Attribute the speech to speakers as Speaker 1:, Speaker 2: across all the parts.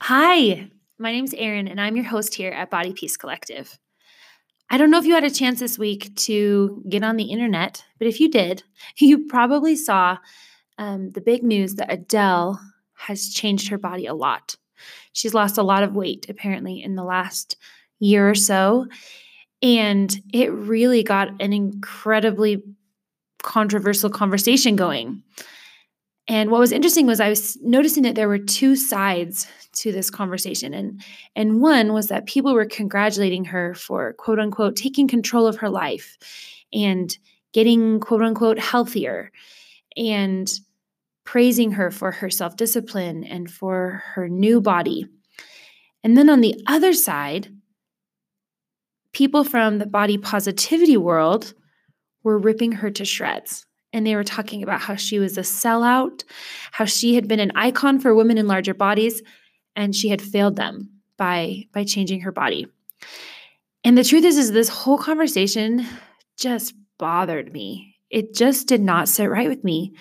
Speaker 1: Hi, my name's Erin, and I'm your host here at Body Peace Collective. I don't know if you had a chance this week to get on the internet, but if you did, you probably saw um, the big news that Adele has changed her body a lot. She's lost a lot of weight, apparently, in the last year or so. And it really got an incredibly controversial conversation going. And what was interesting was I was noticing that there were two sides to this conversation. And, and one was that people were congratulating her for quote unquote taking control of her life and getting quote unquote healthier and praising her for her self discipline and for her new body. And then on the other side, people from the body positivity world were ripping her to shreds and they were talking about how she was a sellout, how she had been an icon for women in larger bodies, and she had failed them by by changing her body. And the truth is is this whole conversation just bothered me. It just did not sit right with me.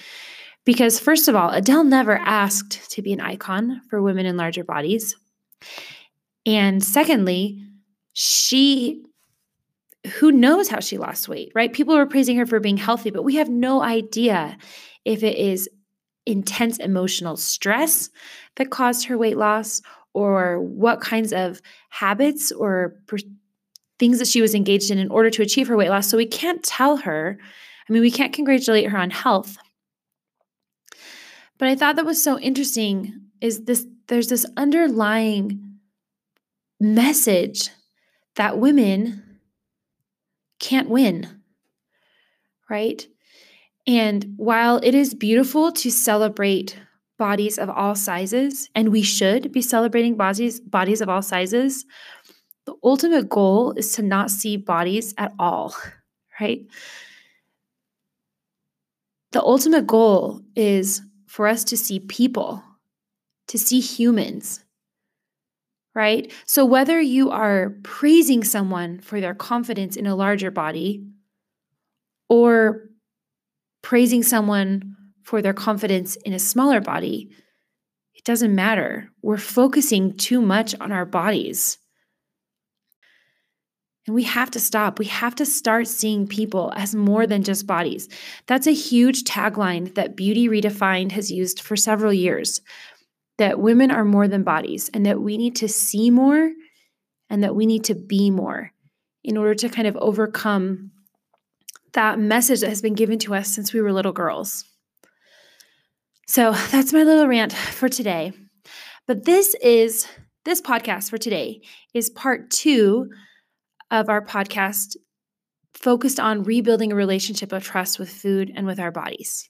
Speaker 1: Because first of all, Adele never asked to be an icon for women in larger bodies. And secondly, she who knows how she lost weight, right? People are praising her for being healthy, but we have no idea if it is intense emotional stress that caused her weight loss or what kinds of habits or per- things that she was engaged in in order to achieve her weight loss. So we can't tell her, I mean, we can't congratulate her on health. But I thought that was so interesting is this there's this underlying message that women can't win, right? And while it is beautiful to celebrate bodies of all sizes, and we should be celebrating bodies, bodies of all sizes, the ultimate goal is to not see bodies at all, right? The ultimate goal is for us to see people, to see humans, right? So, whether you are praising someone for their confidence in a larger body or praising someone for their confidence in a smaller body, it doesn't matter. We're focusing too much on our bodies. And we have to stop. We have to start seeing people as more than just bodies. That's a huge tagline that Beauty Redefined has used for several years that women are more than bodies and that we need to see more and that we need to be more in order to kind of overcome that message that has been given to us since we were little girls. So that's my little rant for today. But this is this podcast for today is part two of our podcast focused on rebuilding a relationship of trust with food and with our bodies.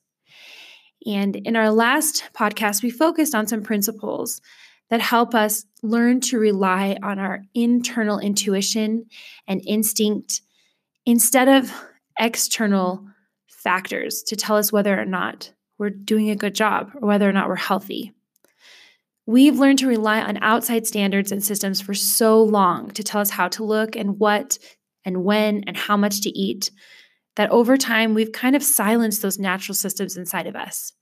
Speaker 1: And in our last podcast, we focused on some principles that help us learn to rely on our internal intuition and instinct instead of external factors to tell us whether or not we're doing a good job or whether or not we're healthy. We've learned to rely on outside standards and systems for so long to tell us how to look and what and when and how much to eat that over time we've kind of silenced those natural systems inside of us.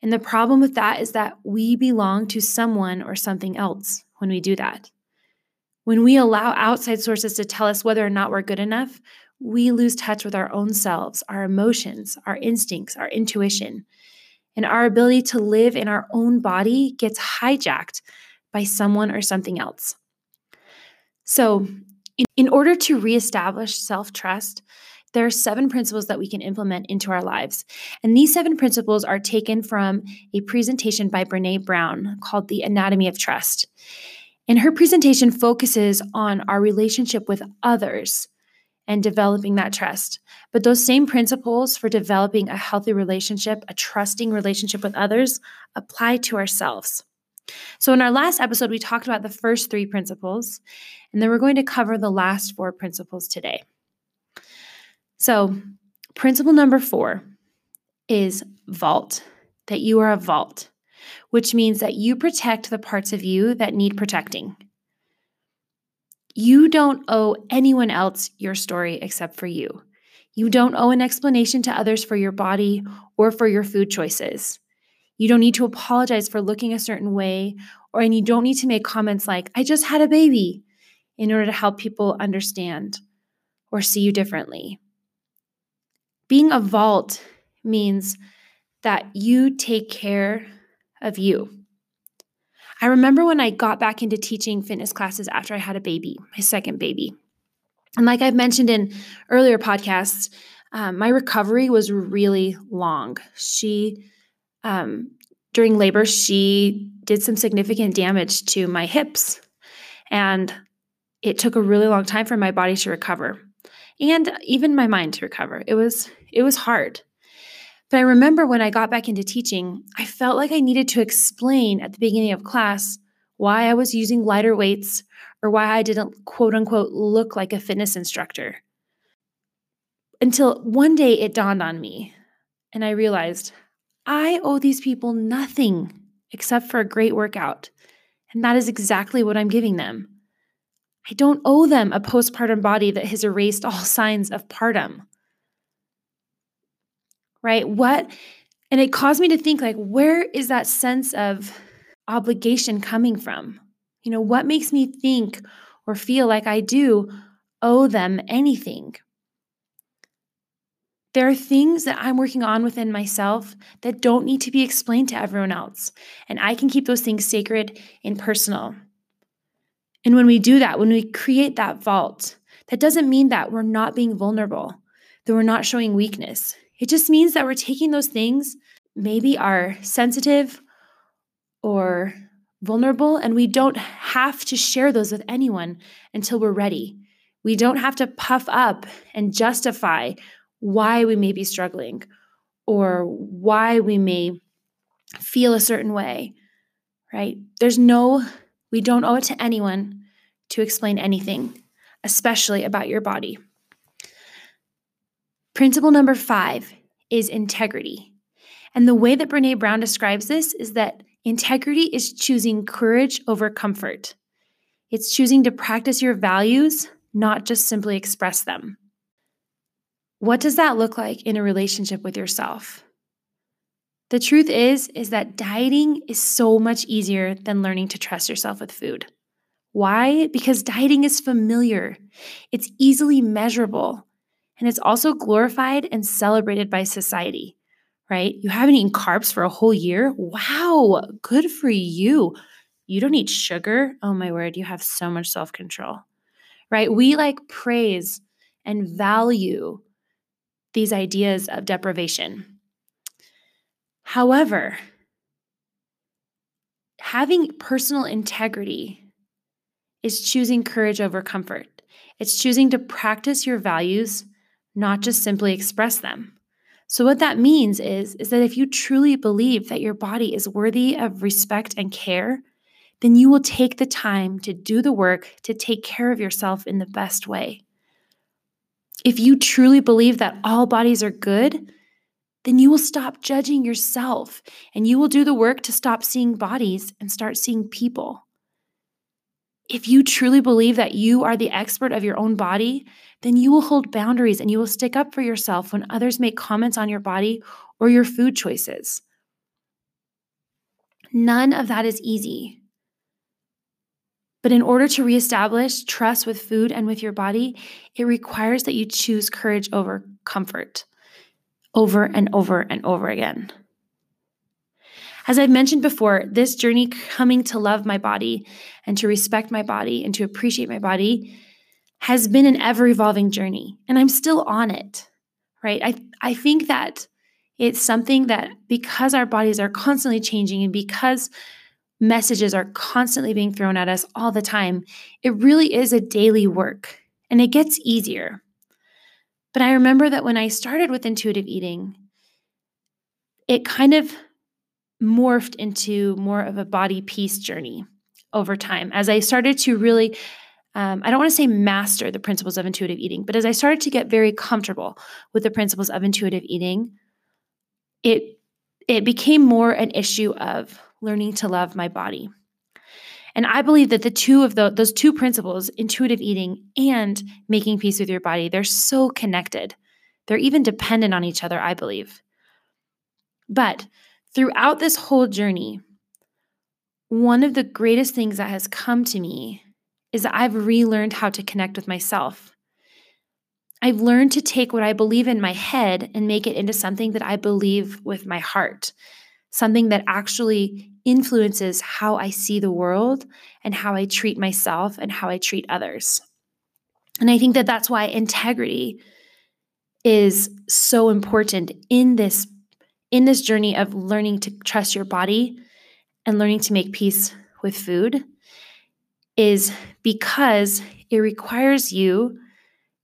Speaker 1: And the problem with that is that we belong to someone or something else when we do that. When we allow outside sources to tell us whether or not we're good enough, we lose touch with our own selves, our emotions, our instincts, our intuition. And our ability to live in our own body gets hijacked by someone or something else. So, in, in order to reestablish self trust, there are seven principles that we can implement into our lives. And these seven principles are taken from a presentation by Brene Brown called The Anatomy of Trust. And her presentation focuses on our relationship with others and developing that trust. But those same principles for developing a healthy relationship, a trusting relationship with others, apply to ourselves. So, in our last episode, we talked about the first three principles, and then we're going to cover the last four principles today. So, principle number four is vault, that you are a vault, which means that you protect the parts of you that need protecting. You don't owe anyone else your story except for you. You don't owe an explanation to others for your body or for your food choices. You don't need to apologize for looking a certain way, or and you don't need to make comments like, I just had a baby, in order to help people understand or see you differently. Being a vault means that you take care of you. I remember when I got back into teaching fitness classes after I had a baby, my second baby. And like I've mentioned in earlier podcasts, um, my recovery was really long. She, um, during labor, she did some significant damage to my hips. And it took a really long time for my body to recover and even my mind to recover. It was it was hard. But I remember when I got back into teaching, I felt like I needed to explain at the beginning of class why I was using lighter weights or why I didn't quote unquote look like a fitness instructor. Until one day it dawned on me and I realized I owe these people nothing except for a great workout. And that is exactly what I'm giving them. I don't owe them a postpartum body that has erased all signs of partum. Right? What? And it caused me to think like where is that sense of obligation coming from? You know, what makes me think or feel like I do owe them anything? There are things that I'm working on within myself that don't need to be explained to everyone else. And I can keep those things sacred and personal. And when we do that, when we create that vault, that doesn't mean that we're not being vulnerable, that we're not showing weakness. It just means that we're taking those things, maybe are sensitive or vulnerable, and we don't have to share those with anyone until we're ready. We don't have to puff up and justify why we may be struggling or why we may feel a certain way, right? There's no we don't owe it to anyone to explain anything, especially about your body. Principle number five is integrity. And the way that Brene Brown describes this is that integrity is choosing courage over comfort. It's choosing to practice your values, not just simply express them. What does that look like in a relationship with yourself? The truth is is that dieting is so much easier than learning to trust yourself with food. Why? Because dieting is familiar. It's easily measurable. And it's also glorified and celebrated by society, right? You haven't eaten carbs for a whole year? Wow, good for you. You don't eat sugar? Oh my word, you have so much self control, right? We like praise and value these ideas of deprivation. However, having personal integrity is choosing courage over comfort. It's choosing to practice your values, not just simply express them. So what that means is is that if you truly believe that your body is worthy of respect and care, then you will take the time to do the work to take care of yourself in the best way. If you truly believe that all bodies are good, then you will stop judging yourself and you will do the work to stop seeing bodies and start seeing people. If you truly believe that you are the expert of your own body, then you will hold boundaries and you will stick up for yourself when others make comments on your body or your food choices. None of that is easy. But in order to reestablish trust with food and with your body, it requires that you choose courage over comfort over and over and over again. As I've mentioned before, this journey coming to love my body and to respect my body and to appreciate my body has been an ever evolving journey, and I'm still on it, right? I, I think that it's something that because our bodies are constantly changing and because messages are constantly being thrown at us all the time, it really is a daily work and it gets easier. But I remember that when I started with intuitive eating, it kind of morphed into more of a body peace journey over time as I started to really. Um, I don't want to say master the principles of intuitive eating, but as I started to get very comfortable with the principles of intuitive eating, it it became more an issue of learning to love my body. And I believe that the two of the, those two principles, intuitive eating and making peace with your body, they're so connected. They're even dependent on each other, I believe. But throughout this whole journey, one of the greatest things that has come to me is that I've relearned how to connect with myself. I've learned to take what I believe in my head and make it into something that I believe with my heart, something that actually influences how I see the world and how I treat myself and how I treat others. And I think that that's why integrity is so important in this in this journey of learning to trust your body and learning to make peace with food is because it requires you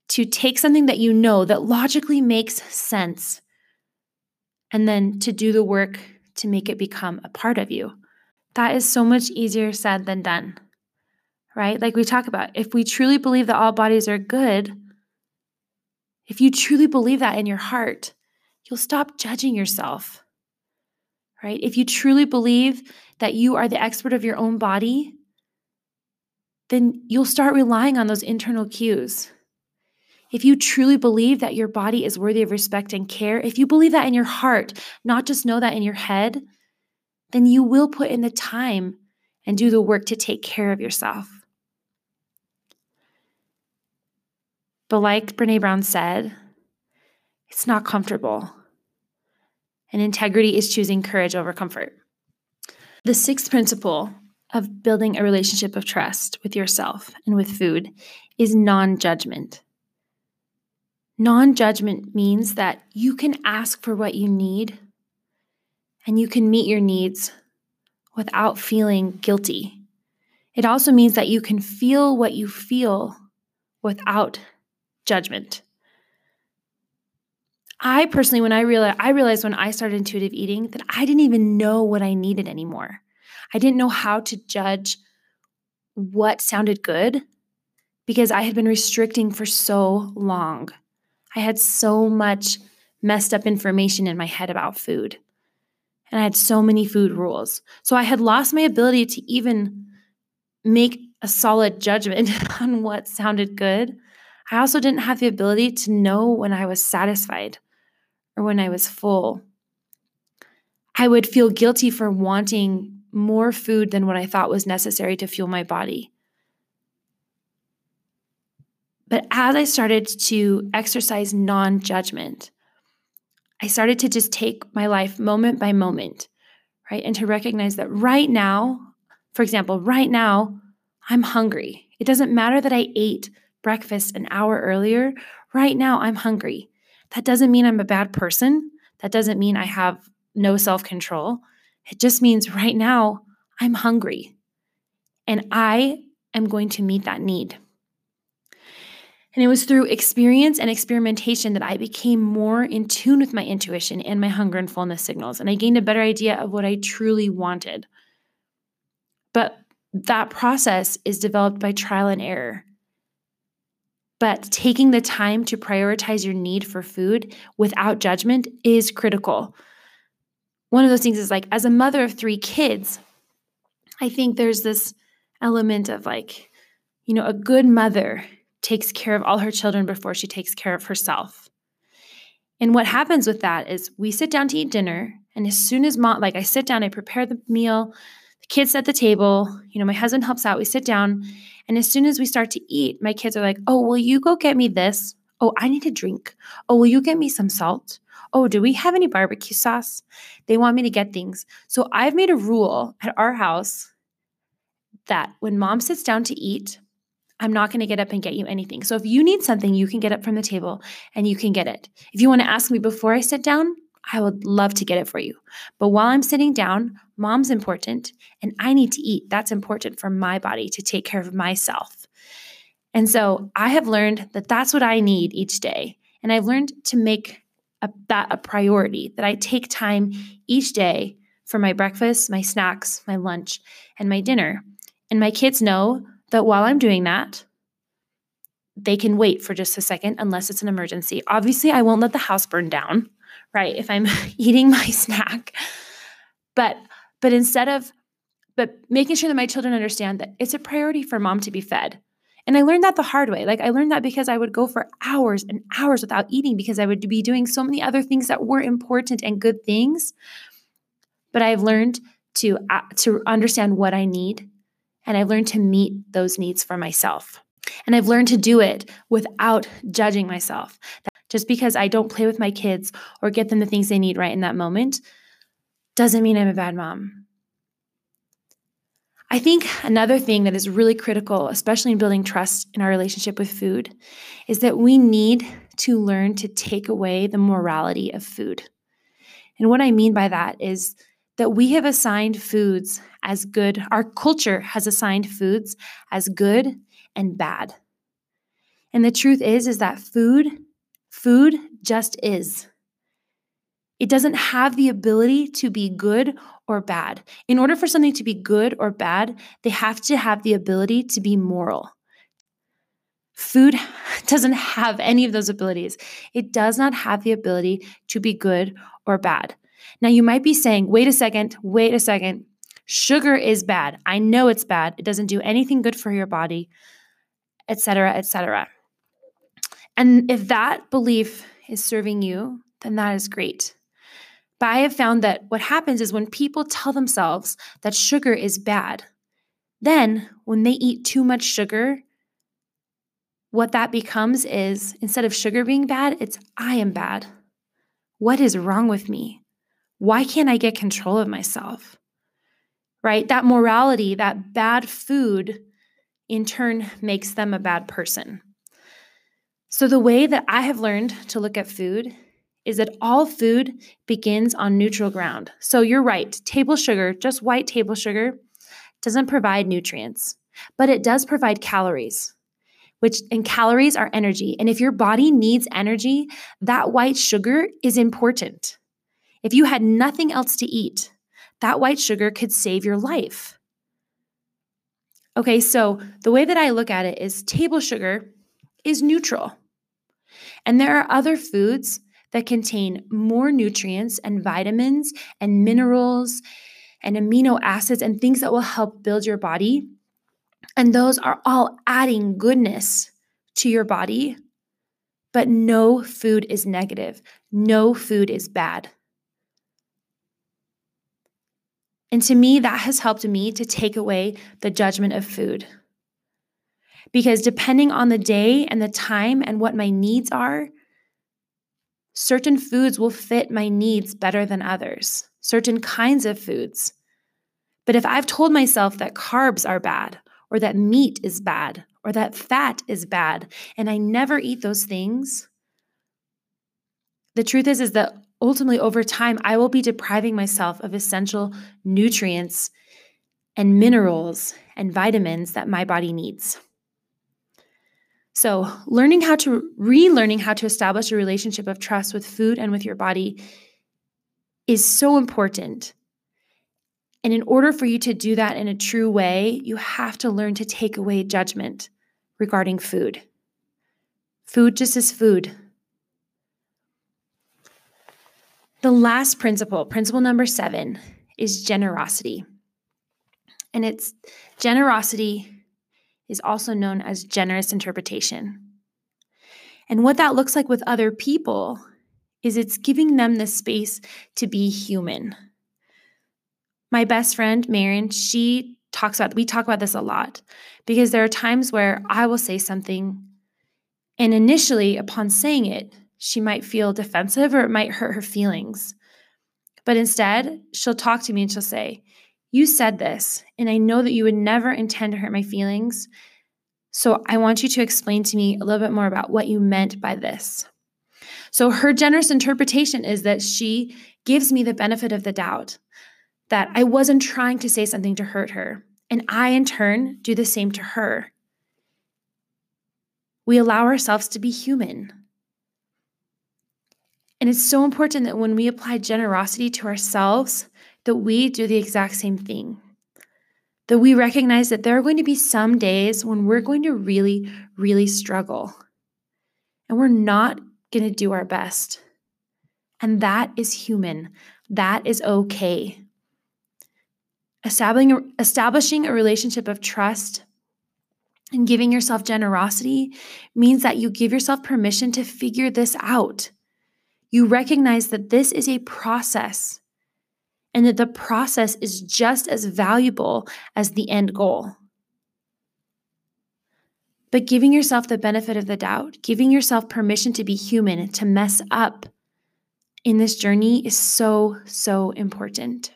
Speaker 1: to take something that you know that logically makes sense and then to do the work to make it become a part of you. That is so much easier said than done, right? Like we talk about, if we truly believe that all bodies are good, if you truly believe that in your heart, you'll stop judging yourself, right? If you truly believe that you are the expert of your own body, then you'll start relying on those internal cues. If you truly believe that your body is worthy of respect and care, if you believe that in your heart, not just know that in your head, then you will put in the time and do the work to take care of yourself. But like Brene Brown said, it's not comfortable. And integrity is choosing courage over comfort. The sixth principle of building a relationship of trust with yourself and with food is non judgment. Non judgment means that you can ask for what you need and you can meet your needs without feeling guilty. It also means that you can feel what you feel without judgment. I personally, when I realized, I realized when I started intuitive eating that I didn't even know what I needed anymore. I didn't know how to judge what sounded good because I had been restricting for so long. I had so much messed up information in my head about food. And I had so many food rules. So I had lost my ability to even make a solid judgment on what sounded good. I also didn't have the ability to know when I was satisfied or when I was full. I would feel guilty for wanting more food than what I thought was necessary to fuel my body. But as I started to exercise non judgment, I started to just take my life moment by moment, right? And to recognize that right now, for example, right now, I'm hungry. It doesn't matter that I ate breakfast an hour earlier. Right now, I'm hungry. That doesn't mean I'm a bad person. That doesn't mean I have no self control. It just means right now, I'm hungry and I am going to meet that need. And it was through experience and experimentation that I became more in tune with my intuition and my hunger and fullness signals. And I gained a better idea of what I truly wanted. But that process is developed by trial and error. But taking the time to prioritize your need for food without judgment is critical. One of those things is like, as a mother of three kids, I think there's this element of like, you know, a good mother takes care of all her children before she takes care of herself. And what happens with that is we sit down to eat dinner, and as soon as mom, like I sit down, I prepare the meal, kids at the table, you know, my husband helps out, we sit down, and as soon as we start to eat, my kids are like, Oh, will you go get me this? Oh, I need a drink. Oh, will you get me some salt? Oh, do we have any barbecue sauce? They want me to get things. So I've made a rule at our house that when mom sits down to eat, I'm not going to get up and get you anything. So if you need something, you can get up from the table and you can get it. If you want to ask me before I sit down, I would love to get it for you. But while I'm sitting down, mom's important and I need to eat. That's important for my body to take care of myself. And so I have learned that that's what I need each day. And I've learned to make a, that a priority, that I take time each day for my breakfast, my snacks, my lunch, and my dinner. And my kids know that while I'm doing that, they can wait for just a second unless it's an emergency. Obviously, I won't let the house burn down, right? If I'm eating my snack. But but instead of but making sure that my children understand that it's a priority for mom to be fed. And I learned that the hard way. Like I learned that because I would go for hours and hours without eating because I would be doing so many other things that were important and good things. but I've learned to, uh, to understand what I need and I've learned to meet those needs for myself. And I've learned to do it without judging myself. Just because I don't play with my kids or get them the things they need right in that moment doesn't mean I'm a bad mom. I think another thing that is really critical, especially in building trust in our relationship with food, is that we need to learn to take away the morality of food. And what I mean by that is that we have assigned foods as good, our culture has assigned foods as good and bad. And the truth is is that food food just is. It doesn't have the ability to be good or bad. In order for something to be good or bad, they have to have the ability to be moral. Food doesn't have any of those abilities. It does not have the ability to be good or bad. Now, you might be saying, wait a second, wait a second. Sugar is bad. I know it's bad. It doesn't do anything good for your body, etc., etc. And if that belief is serving you, then that is great. But I have found that what happens is when people tell themselves that sugar is bad, then when they eat too much sugar, what that becomes is instead of sugar being bad, it's I am bad. What is wrong with me? Why can't I get control of myself? Right? That morality, that bad food, in turn makes them a bad person. So, the way that I have learned to look at food is that all food begins on neutral ground. So, you're right, table sugar, just white table sugar, doesn't provide nutrients, but it does provide calories which and calories are energy. And if your body needs energy, that white sugar is important. If you had nothing else to eat, that white sugar could save your life. Okay, so the way that I look at it is table sugar is neutral. And there are other foods that contain more nutrients and vitamins and minerals and amino acids and things that will help build your body and those are all adding goodness to your body. But no food is negative, no food is bad. And to me, that has helped me to take away the judgment of food. Because depending on the day and the time and what my needs are, certain foods will fit my needs better than others, certain kinds of foods. But if I've told myself that carbs are bad or that meat is bad, or that fat is bad, and I never eat those things, the truth is is that ultimately over time I will be depriving myself of essential nutrients and minerals and vitamins that my body needs. So, learning how to relearning how to establish a relationship of trust with food and with your body is so important and in order for you to do that in a true way, you have to learn to take away judgment regarding food. Food just is food. The last principle, principle number seven, is generosity. And it's generosity is also known as generous interpretation. And what that looks like with other people is it's giving them the space to be human my best friend, Marion, she talks about, we talk about this a lot because there are times where I will say something, and initially, upon saying it, she might feel defensive or it might hurt her feelings. But instead, she'll talk to me and she'll say, You said this, and I know that you would never intend to hurt my feelings. So I want you to explain to me a little bit more about what you meant by this. So her generous interpretation is that she gives me the benefit of the doubt that I wasn't trying to say something to hurt her. And I, in turn, do the same to her. We allow ourselves to be human. And it's so important that when we apply generosity to ourselves, that we do the exact same thing. That we recognize that there are going to be some days when we're going to really, really struggle. And we're not going to do our best. And that is human. That is okay. Establishing a, establishing a relationship of trust and giving yourself generosity means that you give yourself permission to figure this out. You recognize that this is a process and that the process is just as valuable as the end goal. But giving yourself the benefit of the doubt, giving yourself permission to be human, to mess up in this journey is so, so important.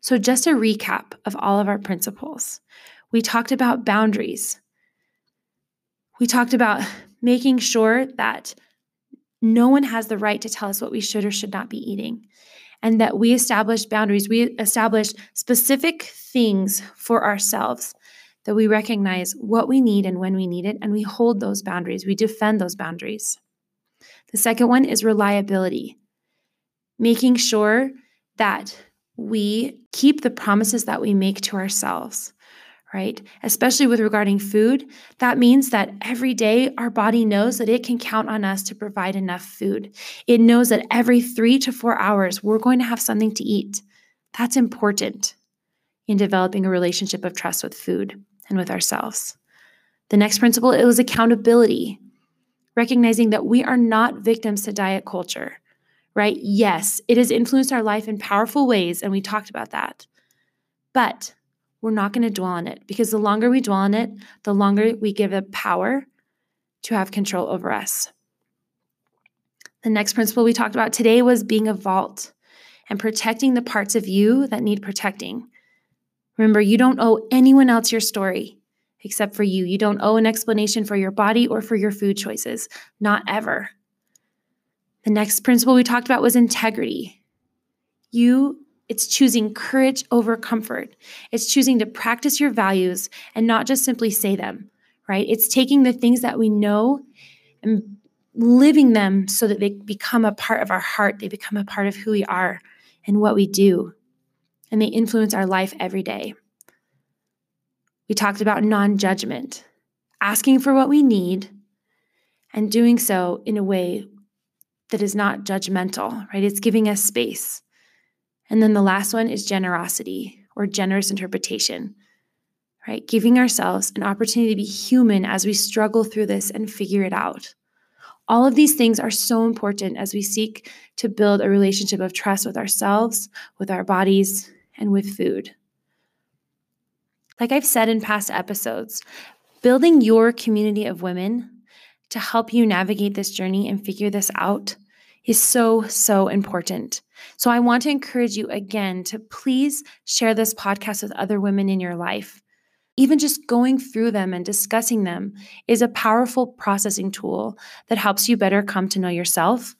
Speaker 1: So, just a recap of all of our principles. We talked about boundaries. We talked about making sure that no one has the right to tell us what we should or should not be eating, and that we establish boundaries. We establish specific things for ourselves that we recognize what we need and when we need it, and we hold those boundaries. We defend those boundaries. The second one is reliability, making sure that we keep the promises that we make to ourselves right? Especially with regarding food, that means that every day our body knows that it can count on us to provide enough food. It knows that every three to four hours we're going to have something to eat. That's important in developing a relationship of trust with food and with ourselves. The next principle was accountability, recognizing that we are not victims to diet culture, right? Yes, it has influenced our life in powerful ways, and we talked about that. But we're not going to dwell on it because the longer we dwell on it, the longer we give it power to have control over us. The next principle we talked about today was being a vault and protecting the parts of you that need protecting. Remember, you don't owe anyone else your story except for you. You don't owe an explanation for your body or for your food choices, not ever. The next principle we talked about was integrity. You it's choosing courage over comfort. It's choosing to practice your values and not just simply say them, right? It's taking the things that we know and living them so that they become a part of our heart. They become a part of who we are and what we do. And they influence our life every day. We talked about non judgment, asking for what we need and doing so in a way that is not judgmental, right? It's giving us space. And then the last one is generosity or generous interpretation, right? Giving ourselves an opportunity to be human as we struggle through this and figure it out. All of these things are so important as we seek to build a relationship of trust with ourselves, with our bodies, and with food. Like I've said in past episodes, building your community of women to help you navigate this journey and figure this out is so, so important. So I want to encourage you again to please share this podcast with other women in your life. Even just going through them and discussing them is a powerful processing tool that helps you better come to know yourself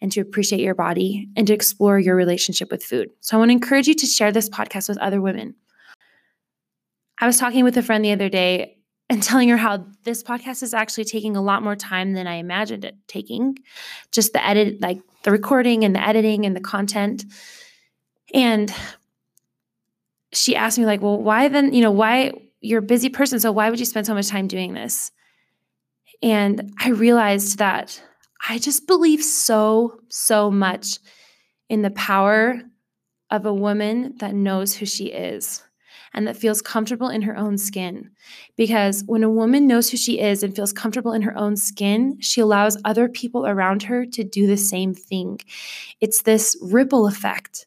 Speaker 1: and to appreciate your body and to explore your relationship with food. So I want to encourage you to share this podcast with other women. I was talking with a friend the other day and telling her how this podcast is actually taking a lot more time than I imagined it taking. Just the edit, like the recording and the editing and the content. And she asked me, like, well, why then, you know, why you're a busy person, so why would you spend so much time doing this? And I realized that I just believe so, so much in the power of a woman that knows who she is and that feels comfortable in her own skin. Because when a woman knows who she is and feels comfortable in her own skin, she allows other people around her to do the same thing. It's this ripple effect.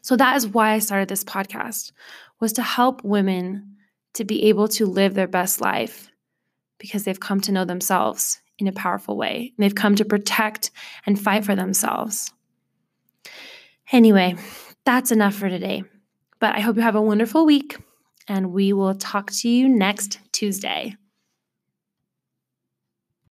Speaker 1: So that is why I started this podcast was to help women to be able to live their best life because they've come to know themselves in a powerful way. And they've come to protect and fight for themselves. Anyway, that's enough for today. But I hope you have a wonderful week, and we will talk to you next Tuesday.